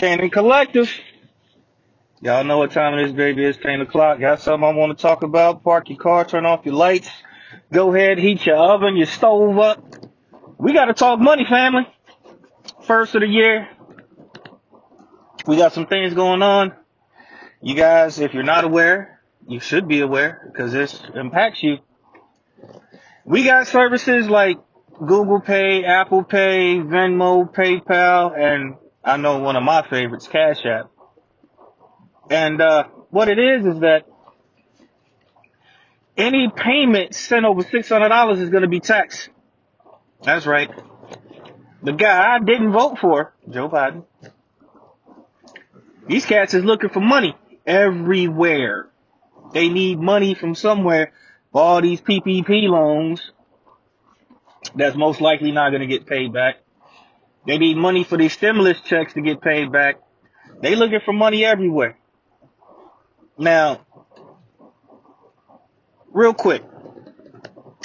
Cannon Collective. Y'all know what time it is, baby. It's 10 o'clock. Got something I want to talk about. Park your car, turn off your lights. Go ahead, heat your oven, your stove up. We got to talk money, family. First of the year. We got some things going on. You guys, if you're not aware, you should be aware because this impacts you. We got services like Google Pay, Apple Pay, Venmo, PayPal, and I know one of my favorites, Cash App. And uh, what it is is that any payment sent over six hundred dollars is going to be taxed. That's right. The guy I didn't vote for, Joe Biden. These cats is looking for money everywhere. They need money from somewhere all these PPP loans that's most likely not going to get paid back. They need money for these stimulus checks to get paid back. They looking for money everywhere. Now, real quick,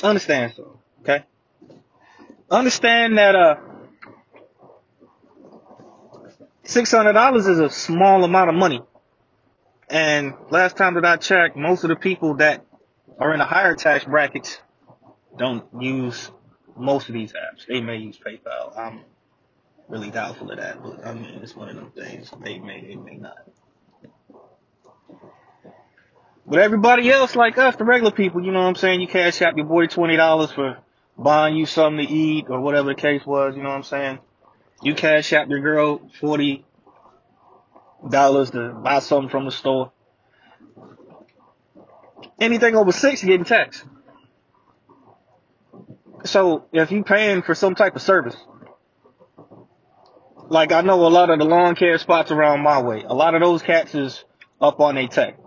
understand so, okay? Understand that uh, six hundred dollars is a small amount of money, and last time that I checked, most of the people that are in the higher tax brackets don't use most of these apps. They may use PayPal. I'm really doubtful of that, but I mean, it's one of them things. They may, they may not. But everybody else, like us, the regular people, you know what I'm saying? You cash out your boy $20 for buying you something to eat or whatever the case was, you know what I'm saying? You cash out your girl $40 to buy something from the store. Anything over six, you're getting taxed. So if you're paying for some type of service, like I know a lot of the lawn care spots around my way, a lot of those cats is up on their tech.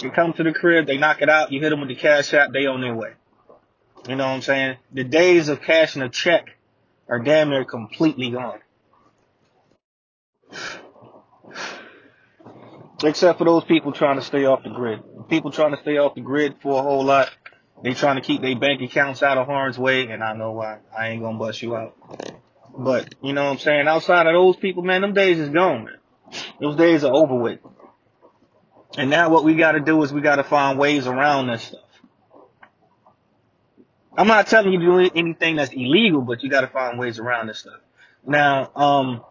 You come to the crib, they knock it out, you hit them with the cash app, they on their way. You know what I'm saying? The days of cashing a check are damn near completely gone. Except for those people trying to stay off the grid. People trying to stay off the grid for a whole lot. They trying to keep their bank accounts out of harm's way, and I know why. I ain't gonna bust you out. But, you know what I'm saying? Outside of those people, man, them days is gone, man. Those days are over with. And now what we gotta do is we gotta find ways around this stuff. I'm not telling you to do anything that's illegal, but you gotta find ways around this stuff. Now, um,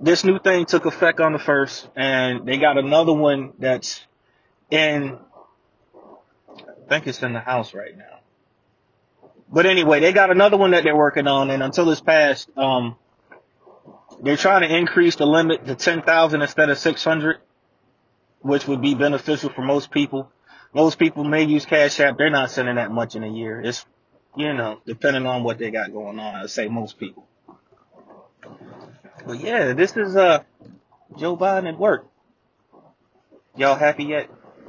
this new thing took effect on the first, and they got another one that's in, I think it's in the house right now. But anyway, they got another one that they're working on, and until it's passed, um, they're trying to increase the limit to 10,000 instead of 600, which would be beneficial for most people. Most people may use Cash App. They're not sending that much in a year. It's, you know, depending on what they got going on. I'd say most people. But yeah, this is, uh, Joe Biden at work. Y'all happy yet?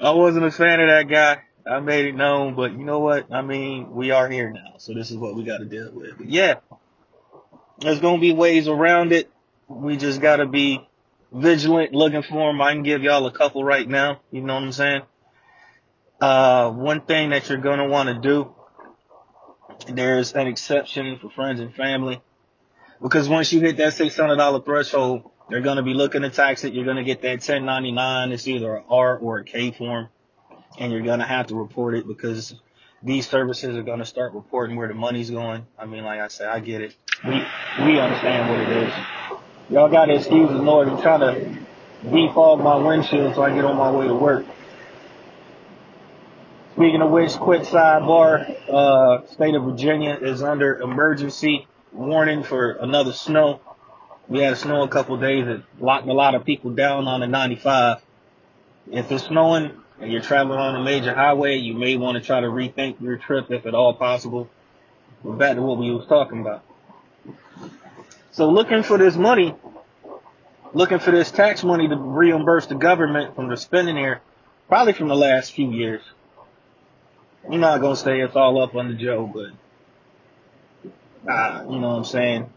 I wasn't a fan of that guy. I made it known, but you know what? I mean, we are here now, so this is what we got to deal with. But yeah, there's gonna be ways around it. We just gotta be vigilant, looking for them. I can give y'all a couple right now. You know what I'm saying? Uh, one thing that you're gonna want to do. There's an exception for friends and family because once you hit that $600 threshold, they're gonna be looking to tax it. You're gonna get that 1099. It's either a R or a K form and you're gonna have to report it because these services are gonna start reporting where the money's going. I mean, like I said, I get it. We we understand what it is. Y'all gotta excuse the noise. I'm trying to defog my windshield so I get on my way to work. Speaking of which, quick sidebar, uh, state of Virginia is under emergency warning for another snow. We had a snow a couple days that locked a lot of people down on the 95. If it's snowing, and you're traveling on a major highway, you may want to try to rethink your trip if at all possible. But back to what we was talking about. So looking for this money, looking for this tax money to reimburse the government from the spending here, probably from the last few years. You're not gonna say it's all up on the Joe, but uh, you know what I'm saying.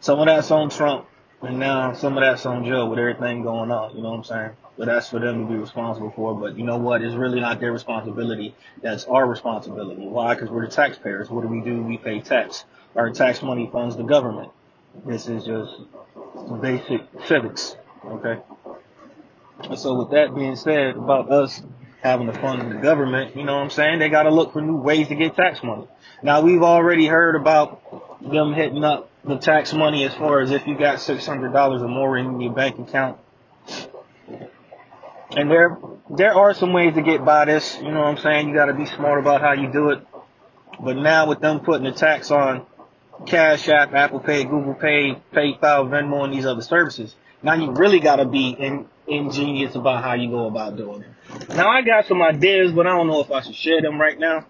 Some of that's on Trump, And now some of that's on Joe with everything going on, you know what I'm saying? But that's for them to be responsible for. But you know what? It's really not their responsibility. That's our responsibility. Why? Because we're the taxpayers. What do we do? We pay tax. Our tax money funds the government. This is just basic civics. Okay. And so with that being said about us having to fund the government, you know what I'm saying? They got to look for new ways to get tax money. Now we've already heard about them hitting up the tax money as far as if you got $600 or more in your bank account. And there, there are some ways to get by this. You know what I'm saying? You got to be smart about how you do it. But now with them putting the tax on Cash App, Apple Pay, Google Pay, PayPal, Venmo, and these other services, now you really got to be in, ingenious about how you go about doing it. Now I got some ideas, but I don't know if I should share them right now.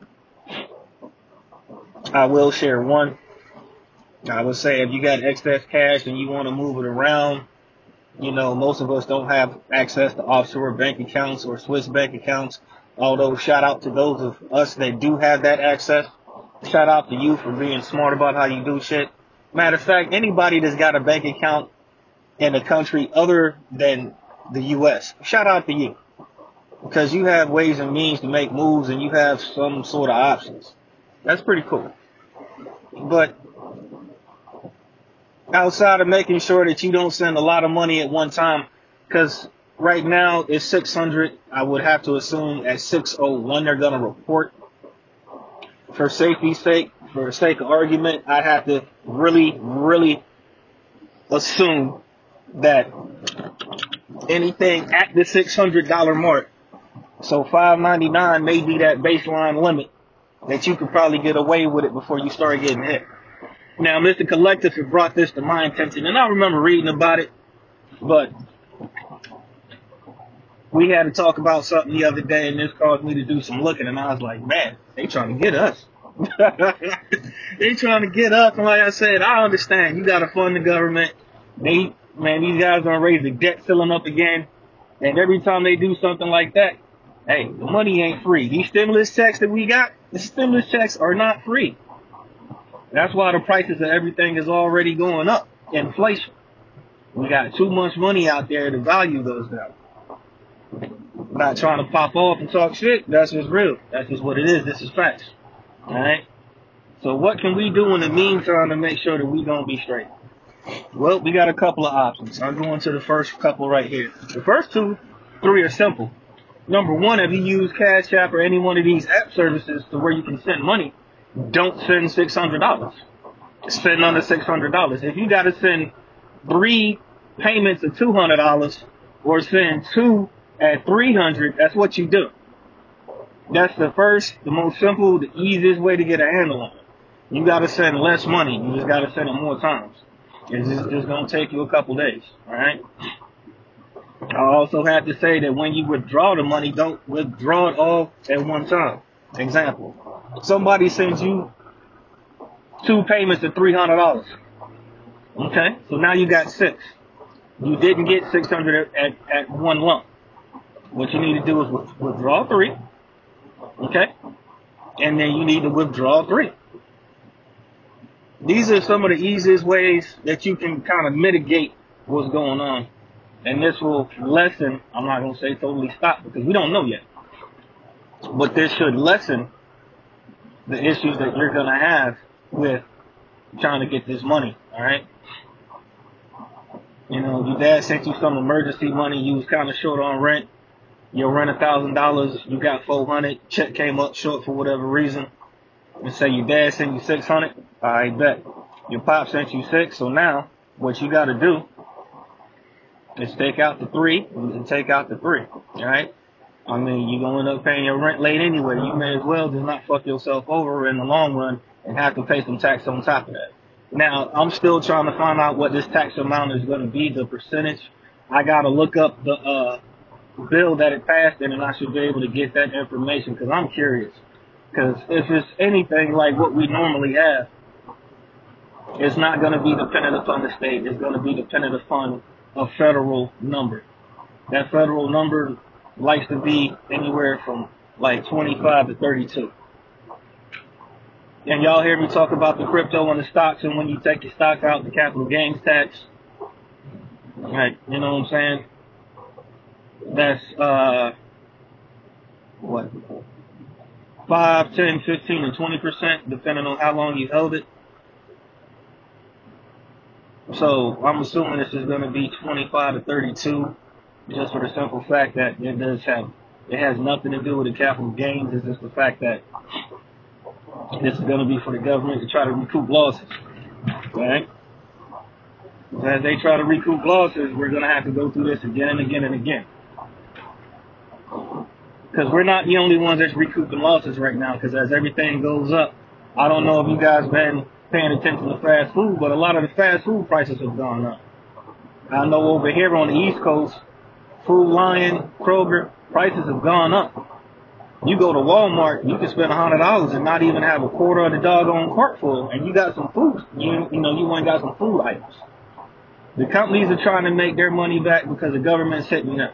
I will share one. I would say if you got excess cash and you want to move it around, you know, most of us don't have access to offshore bank accounts or Swiss bank accounts. Although shout out to those of us that do have that access. Shout out to you for being smart about how you do shit. Matter of fact, anybody that's got a bank account in a country other than the U.S., shout out to you. Because you have ways and means to make moves and you have some sort of options. That's pretty cool. But outside of making sure that you don't send a lot of money at one time, because right now it's 600. I would have to assume at 601 they're going to report. For safety's sake, for the sake of argument, I'd have to really, really assume that anything at the $600 mark, so 599 may be that baseline limit that you could probably get away with it before you start getting hit. Now, Mr. Collective had brought this to my attention, and I remember reading about it, but we had to talk about something the other day, and this caused me to do some looking, and I was like, man, they trying to get us. they trying to get us, and like I said, I understand. You got to fund the government. They, man, these guys gonna raise the debt ceiling up again, and every time they do something like that, hey, the money ain't free. These stimulus checks that we got, the stimulus checks are not free. That's why the prices of everything is already going up. Inflation. We got too much money out there. The value goes down. not trying to pop off and talk shit. That's just real. That's just what it is. This is facts. Alright? So what can we do in the meantime to make sure that we gonna be straight? Well, we got a couple of options. I'm going to the first couple right here. The first two, three are simple. Number one, if you use Cash App or any one of these app services to where you can send money, don't send six hundred dollars. Spend under six hundred dollars. If you got to send three payments of two hundred dollars or send two at three hundred, that's what you do. That's the first, the most simple, the easiest way to get a handle on it. You got to send less money. You just got to send it more times. It's just, gonna take you a couple days. All right. I also have to say that when you withdraw the money, don't withdraw it all at one time. Example, somebody sends you two payments of three hundred dollars. Okay, so now you got six. You didn't get six hundred at, at one lump. What you need to do is withdraw three. Okay, and then you need to withdraw three. These are some of the easiest ways that you can kind of mitigate what's going on. And this will lessen, I'm not to say totally stop because we don't know yet. But this should lessen the issues that you're going to have with trying to get this money. All right. You know, your dad sent you some emergency money. You was kind of short on rent. You rent a thousand dollars. You got four hundred. Check came up short for whatever reason. And say your dad sent you six hundred. I bet your pop sent you six. So now what you got to do is take out the three and take out the three. All right. I mean, you're going to end up paying your rent late anyway. You may as well just not fuck yourself over in the long run and have to pay some tax on top of that. Now, I'm still trying to find out what this tax amount is going to be, the percentage. I got to look up the uh, bill that it passed in, and I should be able to get that information because I'm curious. Because if it's anything like what we normally have, it's not going to be dependent upon the state. It's going to be dependent upon a federal number. That federal number likes to be anywhere from like 25 to 32. And y'all hear me talk about the crypto and the stocks, and when you take your stock out, the capital gains tax. Like, you know what I'm saying? That's, uh, what, 5, 10, 15, and 20%, depending on how long you held it. So I'm assuming this is going to be 25 to 32, just for the simple fact that it does have, it has nothing to do with the capital gains. It's just the fact that this is going to be for the government to try to recoup losses. Right? As they try to recoup losses, we're going to have to go through this again and again and again. Because we're not the only ones that's recouping losses right now. Because as everything goes up, I don't know if you guys been paying attention to fast food, but a lot of the fast food prices have gone up. I know over here on the East Coast, Food Lion, Kroger, prices have gone up. You go to Walmart, you can spend a hundred dollars and not even have a quarter of the doggone cart full, and you got some food. You you know you went got some food items. The companies are trying to make their money back because the government's hitting them.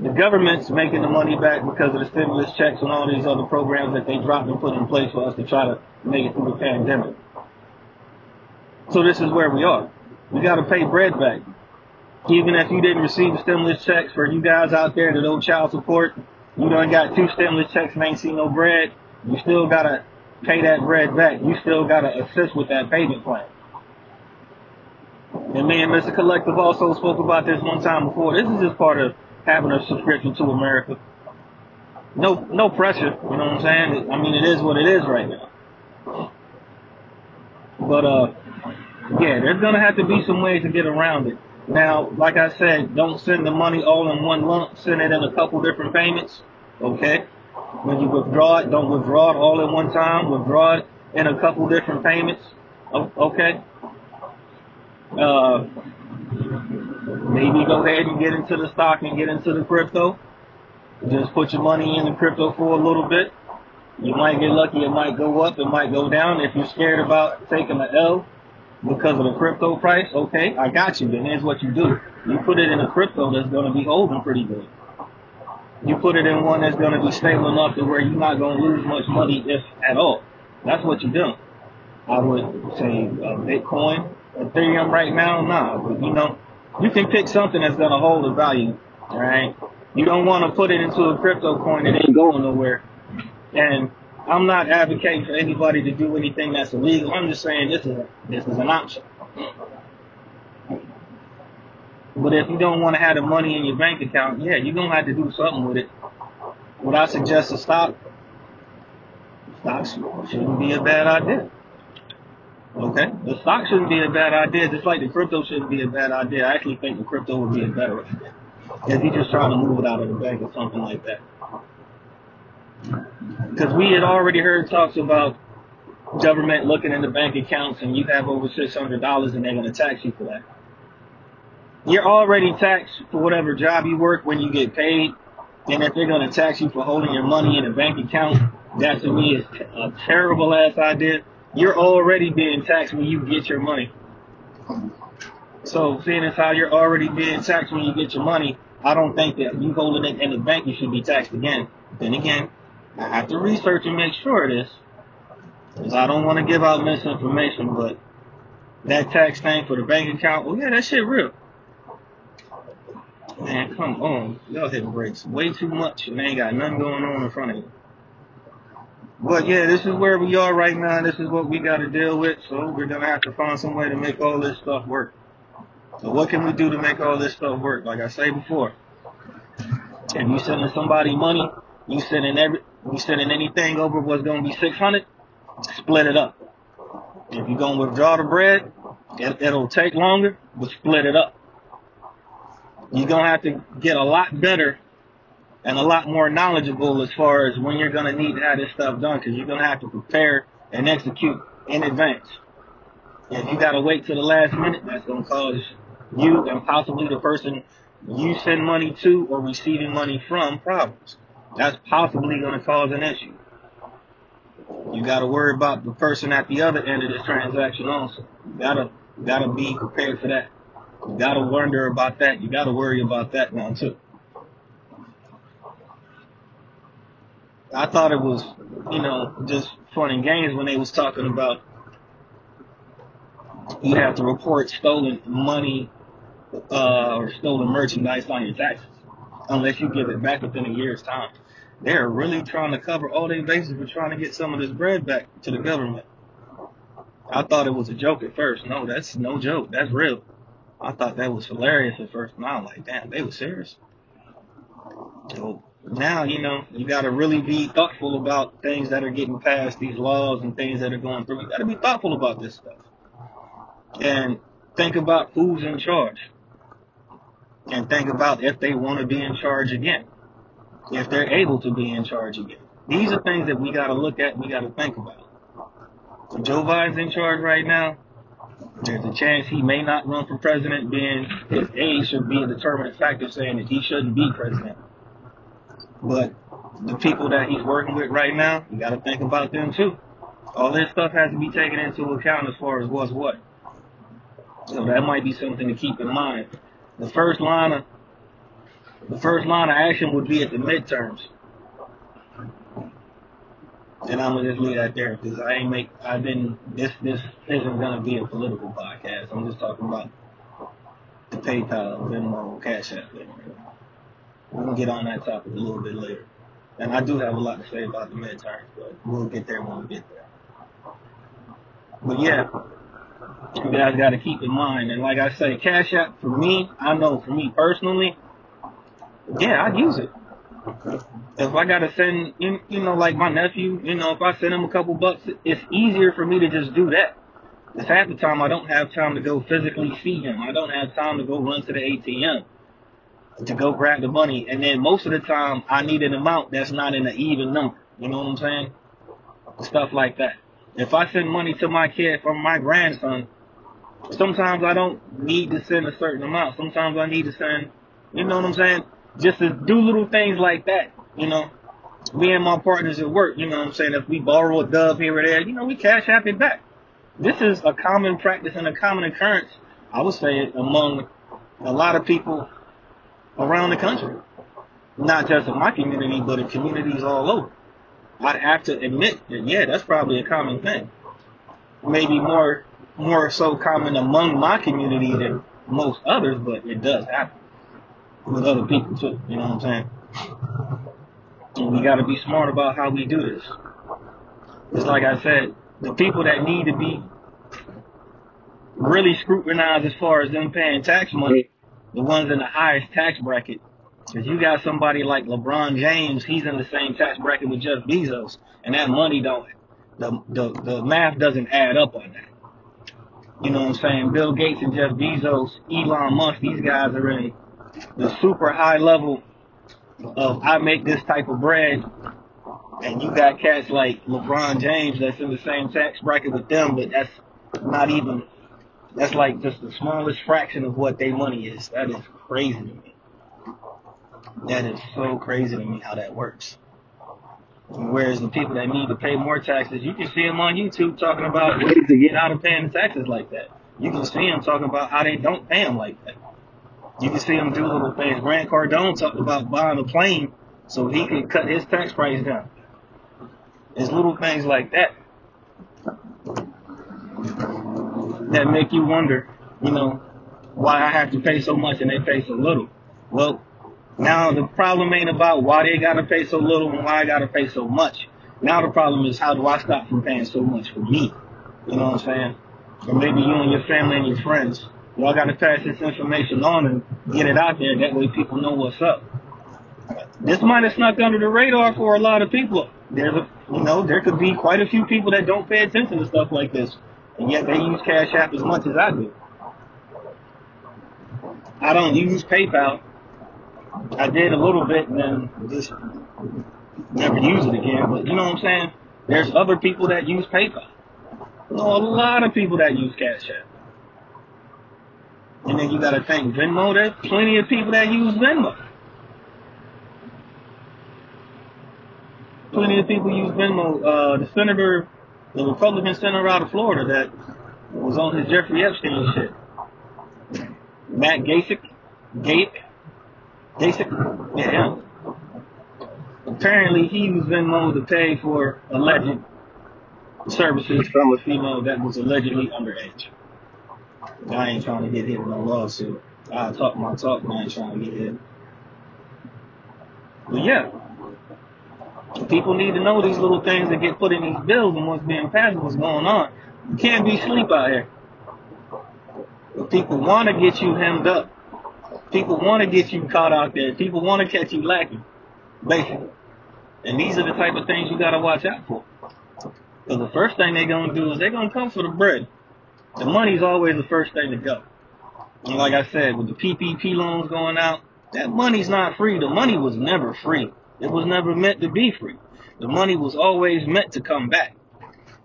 The government's making the money back because of the stimulus checks and all these other programs that they dropped and put in place for us to try to make it through the pandemic. So this is where we are. We got to pay bread back. Even if you didn't receive the stimulus checks for you guys out there that owe child support, you done got two stimulus checks and ain't seen no bread, you still gotta pay that bread back. You still gotta assist with that payment plan. And me and Mr. Collective also spoke about this one time before. This is just part of having a subscription to America. No, no pressure. You know what I'm saying? I mean, it is what it is right now. But uh, yeah, there's gonna have to be some ways to get around it. Now, like I said, don't send the money all in one lump. Send it in a couple different payments. Okay. When you withdraw it, don't withdraw it all at one time. Withdraw it in a couple different payments. Okay. Uh, maybe go ahead and get into the stock and get into the crypto. Just put your money in the crypto for a little bit. You might get lucky. It might go up. It might go down. If you're scared about taking an L, because of the crypto price, okay, I got you. Then here's what you do. You put it in a crypto that's going to be holding pretty good. You put it in one that's going to be stable enough to where you're not going to lose much money, if at all. That's what you do. I would say uh, Bitcoin, Ethereum right now, nah. But you know, you can pick something that's going to hold a value, right? You don't want to put it into a crypto coin that ain't going nowhere. And I'm not advocating for anybody to do anything that's illegal. I'm just saying this is a, this is an option. But if you don't want to have the money in your bank account, yeah, you're gonna have to do something with it. What I suggest is stock? Stocks shouldn't be a bad idea. Okay, the stock shouldn't be a bad idea, just like the crypto shouldn't be a bad idea. I actually think the crypto would be a better idea if you're just trying to move it out of the bank or something like that. Because we had already heard talks about government looking in the bank accounts and you have over $600 and they're to tax you for that. You're already taxed for whatever job you work when you get paid. And if they're to tax you for holding your money in a bank account, that to me is a terrible ass idea. You're already being taxed when you get your money. So seeing as how you're already being taxed when you get your money, I don't think that you holding it in the bank, you should be taxed again. Then again, I have to research and make sure of this. Because I don't want to give out misinformation, but that tax thing for the bank account, well, yeah, that shit real. Man, come on. Y'all hitting brakes way too much and ain't got nothing going on in front of you. But yeah, this is where we are right now. This is what we got to deal with. So we're to have to find some way to make all this stuff work. So what can we do to make all this stuff work? Like I say before, if you sending somebody money, you sending every, you sending anything over what's going to be 600, split it up. If you're going to withdraw the bread, it, it'll take longer, but split it up. You're going to have to get a lot better and a lot more knowledgeable as far as when you're going to need to have this stuff done because you're going to have to prepare and execute in advance. If you got to wait till the last minute, that's going to cause you and possibly the person you send money to or receiving money from problems. That's possibly going to cause an issue. You got to worry about the person at the other end of this transaction also. You gotta gotta be prepared for that. You gotta wonder about that. You gotta worry about that now too. I thought it was, you know, just fun and games when they was talking about you have to report stolen money uh, or stolen merchandise on your taxes unless you give it back within a year's time. They're really trying to cover all their bases for trying to get some of this bread back to the government. I thought it was a joke at first. No, that's no joke. That's real. I thought that was hilarious at first. Now I'm like, damn, they were serious. So now, you know, you got to really be thoughtful about things that are getting passed, these laws and things that are going through. You got to be thoughtful about this stuff. And think about who's in charge. And think about if they want to be in charge again. If they're able to be in charge again. These are things that we got to look at, we got to think about. Joe Biden's in charge right now, there's a chance he may not run for president, being his age should be a determinant factor saying that he shouldn't be president. But the people that he's working with right now, you got to think about them too. All this stuff has to be taken into account as far as what's what. So that might be something to keep in mind. The first line of the first line of action would be at the midterms. And I'm gonna just leave that there because I ain't make I didn't this this isn't gonna be a political podcast. I'm just talking about the PayPal, Venmo, Cash App thing. We're gonna get on that topic a little bit later. And I do have a lot to say about the midterms, but we'll get there when we get there. But yeah, you guys got to keep in mind. And like I say, Cash App for me, I know for me personally, yeah, I'd use it. If I gotta send, you know, like my nephew, you know, if I send him a couple bucks, it's easier for me to just do that. Because half the time I don't have time to go physically see him. I don't have time to go run to the ATM to go grab the money. And then most of the time I need an amount that's not in an even number. You know what I'm saying? Stuff like that. If I send money to my kid from my grandson, sometimes I don't need to send a certain amount. Sometimes I need to send, you know what I'm saying? Just to do little things like that, you know. Me and my partners at work, you know what I'm saying? If we borrow a dub here or there, you know, we cash app it back. This is a common practice and a common occurrence, I would say, among a lot of people around the country. Not just in my community, but in communities all over. I'd have to admit that, yeah, that's probably a common thing. Maybe more, more so common among my community than most others, but it does happen with other people too. You know what I'm saying? And we got to be smart about how we do this. It's like I said, the people that need to be really scrutinized as far as them paying tax money, the ones in the highest tax bracket, because you got somebody like LeBron James, he's in the same tax bracket with Jeff Bezos, and that money don't, the, the, the math doesn't add up on that. You know what I'm saying? Bill Gates and Jeff Bezos, Elon Musk, these guys are in the super high level of I make this type of bread, and you got cats like LeBron James that's in the same tax bracket with them, but that's not even, that's like just the smallest fraction of what their money is. That is crazy to me. That is so crazy to me how that works. Whereas the people that need to pay more taxes, you can see them on YouTube talking about ways to get out of paying taxes like that. You can see them talking about how they don't pay them like that. You can see them do little things. Grant Cardone talked about buying a plane so he could cut his tax price down. It's little things like that that make you wonder, you know, why I have to pay so much and they pay so little. Well, now the problem ain't about why they gotta pay so little and why I gotta pay so much. Now the problem is how do I stop from paying so much for me? You know what I'm saying? Or maybe you and your family and your friends. Y'all gotta pass this information on and get it out there. That way people know what's up. This might have snuck under the radar for a lot of people. There's a, you know, there could be quite a few people that don't pay attention to stuff like this. And yet they use Cash App as much as I do. I don't use PayPal. I did a little bit and then just never use it again. But you know what I'm saying? There's other people that use PayPal. A lot of people that use Cash App. And then you gotta think Venmo, there's plenty of people that use Venmo. Plenty of people use Venmo. Uh, the senator, the Republican senator out of Florida that was on his Jeffrey Epstein shit. Matt Gasek, Gape, Gasek, yeah, him. Apparently he used Venmo to pay for alleged services from a female that was allegedly underage. I ain't trying to get hit with no lawsuit. I talk my talk, I ain't trying to get hit. But yeah, people need to know these little things that get put in these bills and what's being passed what's going on. You can't be sleep out here. People want to get you hemmed up. People want to get you caught out there. People want to catch you lacking, basically. And these are the type of things you got to watch out for. Because the first thing they're going to do is they're going to come for the bread. The money's always the first thing to go. And like I said, with the PPP loans going out, that money's not free. The money was never free. It was never meant to be free. The money was always meant to come back.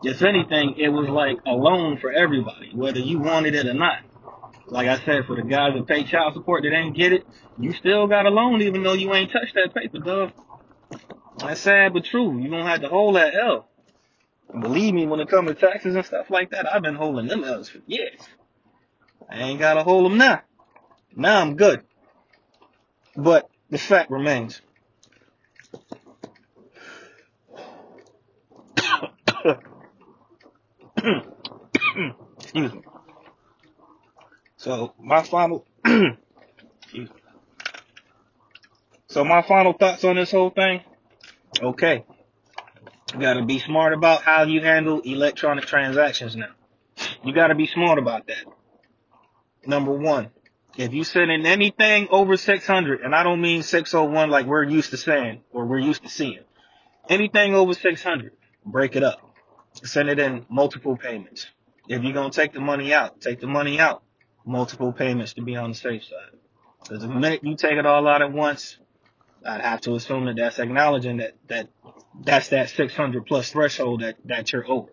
If anything, it was like a loan for everybody, whether you wanted it or not. Like I said, for the guys that pay child support that ain't get it, you still got a loan even though you ain't touched that paper, dog. That's sad but true. You don't have to hold that L. Believe me, when it comes to taxes and stuff like that, I've been holding them L's for years. I ain't gotta hold them now. Now I'm good. But the fact remains. Excuse me. So my final So my final thoughts on this whole thing. Okay. You gotta be smart about how you handle electronic transactions now. You gotta be smart about that. Number one, if you send in anything over 600, and I don't mean 601 like we're used to saying or we're used to seeing, anything over 600, break it up. Send it in multiple payments. If you're gonna take the money out, take the money out. Multiple payments to be on the safe side. Because the minute you take it all out at once, I'd have to assume that that's acknowledging that, that that's that 600 plus threshold that, that you're over.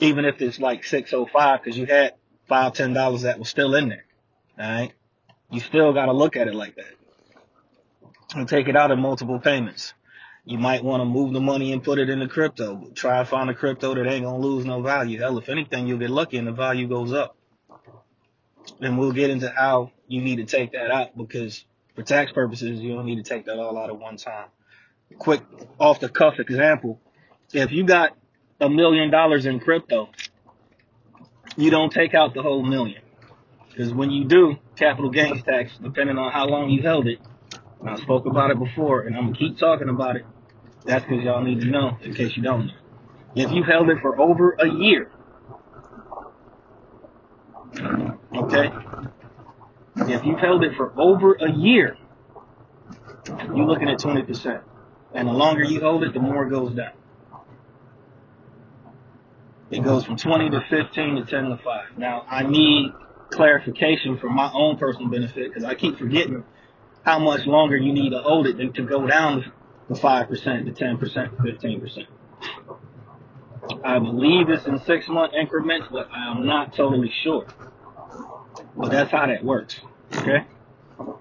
Even if it's like 605 because you had five, ten dollars that was still in there. Alright? You still gotta look at it like that. And take it out in multiple payments. You might want to move the money and put it into crypto. Try to find a crypto that ain't gonna lose no value. Hell, if anything, you'll get lucky and the value goes up. And we'll get into how you need to take that out because for tax purposes, you don't need to take that all out at one time. Quick off the cuff example. If you got a million dollars in crypto, you don't take out the whole million. Because when you do, capital gains tax, depending on how long you held it, I spoke about it before, and I'm gonna keep talking about it. That's because y'all need to know, in case you don't know. If you held it for over a year, okay? If you've held it for over a year, you're looking at 20%. And the longer you hold it, the more it goes down. It goes from 20 to 15 to 10 to 5. Now, I need clarification for my own personal benefit because I keep forgetting how much longer you need to hold it to go down to 5% to 10% to 15%. I believe it's in six month increments, but I'm not totally sure. But that's how that works. Okay?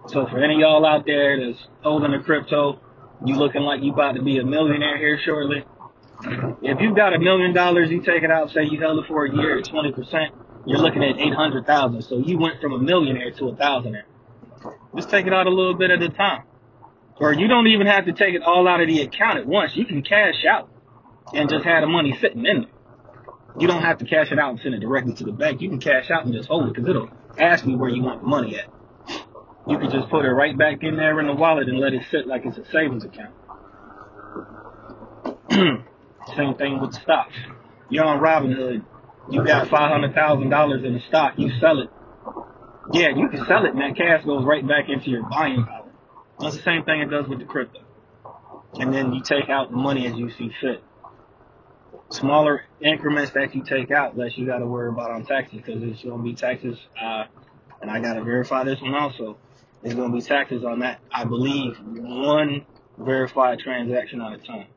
So for any of y'all out there that's holding a crypto, you looking like you about to be a millionaire here shortly. If you've got a million dollars, you take it out, say you held it for a year at 20%, you're looking at 800,000. So you went from a millionaire to a thousandaire. Just take it out a little bit at a time. Or you don't even have to take it all out of the account at once. You can cash out and just have the money sitting in there. You don't have to cash it out and send it directly to the bank. You can cash out and just hold it because it'll ask you where you want the money at. You can just put it right back in there in the wallet and let it sit like it's a savings account. Same thing with stocks. You're on Robinhood. You got five hundred thousand dollars in the stock. You sell it. Yeah, you can sell it, and that cash goes right back into your buying power. That's the same thing it does with the crypto. And then you take out the money as you see fit. Smaller increments that you take out, less you got to worry about on taxes, because it's going to be taxes. Uh, and I got to verify this one also. There's going to be taxes on that. I believe one verified transaction at a time.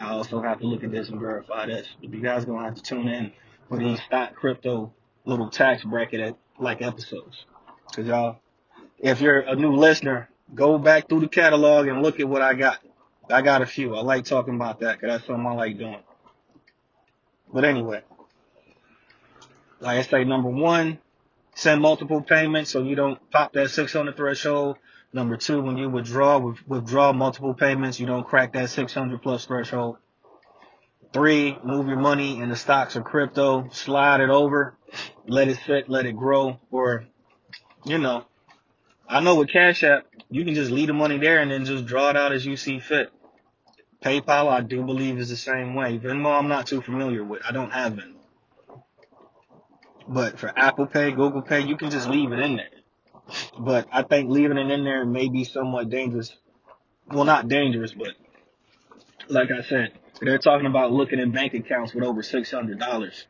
I also have to look at this and verify this. But you guys are gonna have to tune in for these stock crypto little tax bracket like episodes. Cause y'all, if you're a new listener, go back through the catalog and look at what I got. I got a few. I like talking about that because that's something I like doing. But anyway, like I say, number one, send multiple payments so you don't pop that 600 threshold. Number two, when you withdraw, withdraw multiple payments, you don't crack that 600 plus threshold. Three, move your money in the stocks or crypto, slide it over, let it sit, let it grow, or, you know, I know with Cash App, you can just leave the money there and then just draw it out as you see fit. PayPal, I do believe is the same way. Venmo, I'm not too familiar with. I don't have Venmo. But for Apple Pay, Google Pay, you can just leave it in there. But I think leaving it in there may be somewhat dangerous. Well, not dangerous, but like I said, they're talking about looking at bank accounts with over $600.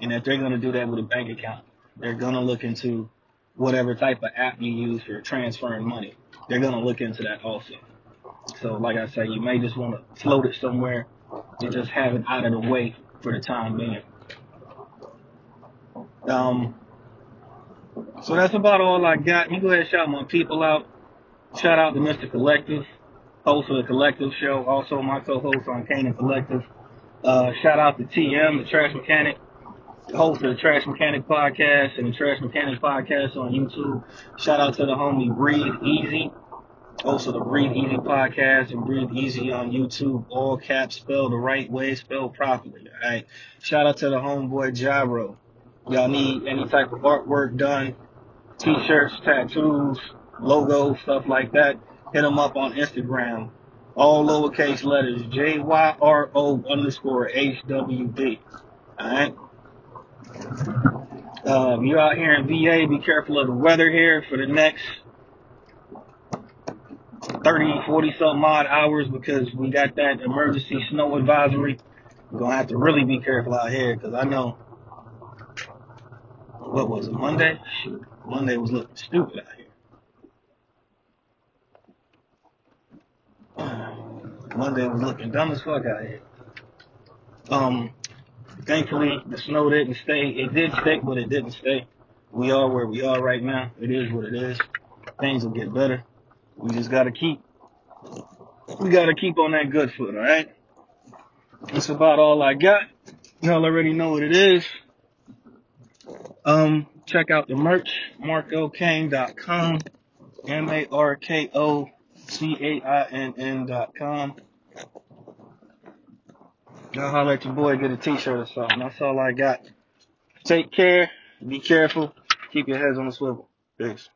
And if they're going to do that with a bank account, they're going to look into whatever type of app you use for transferring money. They're going to look into that also. So, like I say, you may just want to float it somewhere and just have it out of the way for the time being. Um, so that's about all I got. You go ahead and shout my people out. Shout out to Mr. Collective, host of the Collective Show, also my co-host on Canaan Collective. Uh, shout out to TM, the Trash Mechanic, host of the Trash Mechanic Podcast and the Trash Mechanic Podcast on YouTube. Shout out to the homie Breathe Easy, host of the Breathe Easy Podcast and Breathe Easy on YouTube. All caps spelled the right way, spelled properly. All right. Shout out to the homeboy Jyro. Y'all need any type of artwork done, t-shirts, tattoos, logos, stuff like that. Hit them up on Instagram. All lowercase letters, J-Y-R-O underscore H-W-D. Alright? Um, you're out here in VA, be careful of the weather here for the next 30, 40 something odd hours because we got that emergency snow advisory. We're gonna have to really be careful out here because I know what was it, Monday? Monday was looking stupid out here. Monday was looking dumb as fuck out here. Um, thankfully the snow didn't stay. It did stick, but it didn't stay. We are where we are right now. It is what it is. Things will get better. We just gotta keep, we gotta keep on that good foot, alright? That's about all I got. Y'all already know what it is. Um, check out the merch, markocane.com, M-A-R-K-O-C-A-I-N-N dot com. Y'all holler at your boy, get a t-shirt or something. That's all I got. Take care, be careful, keep your heads on the swivel. Peace.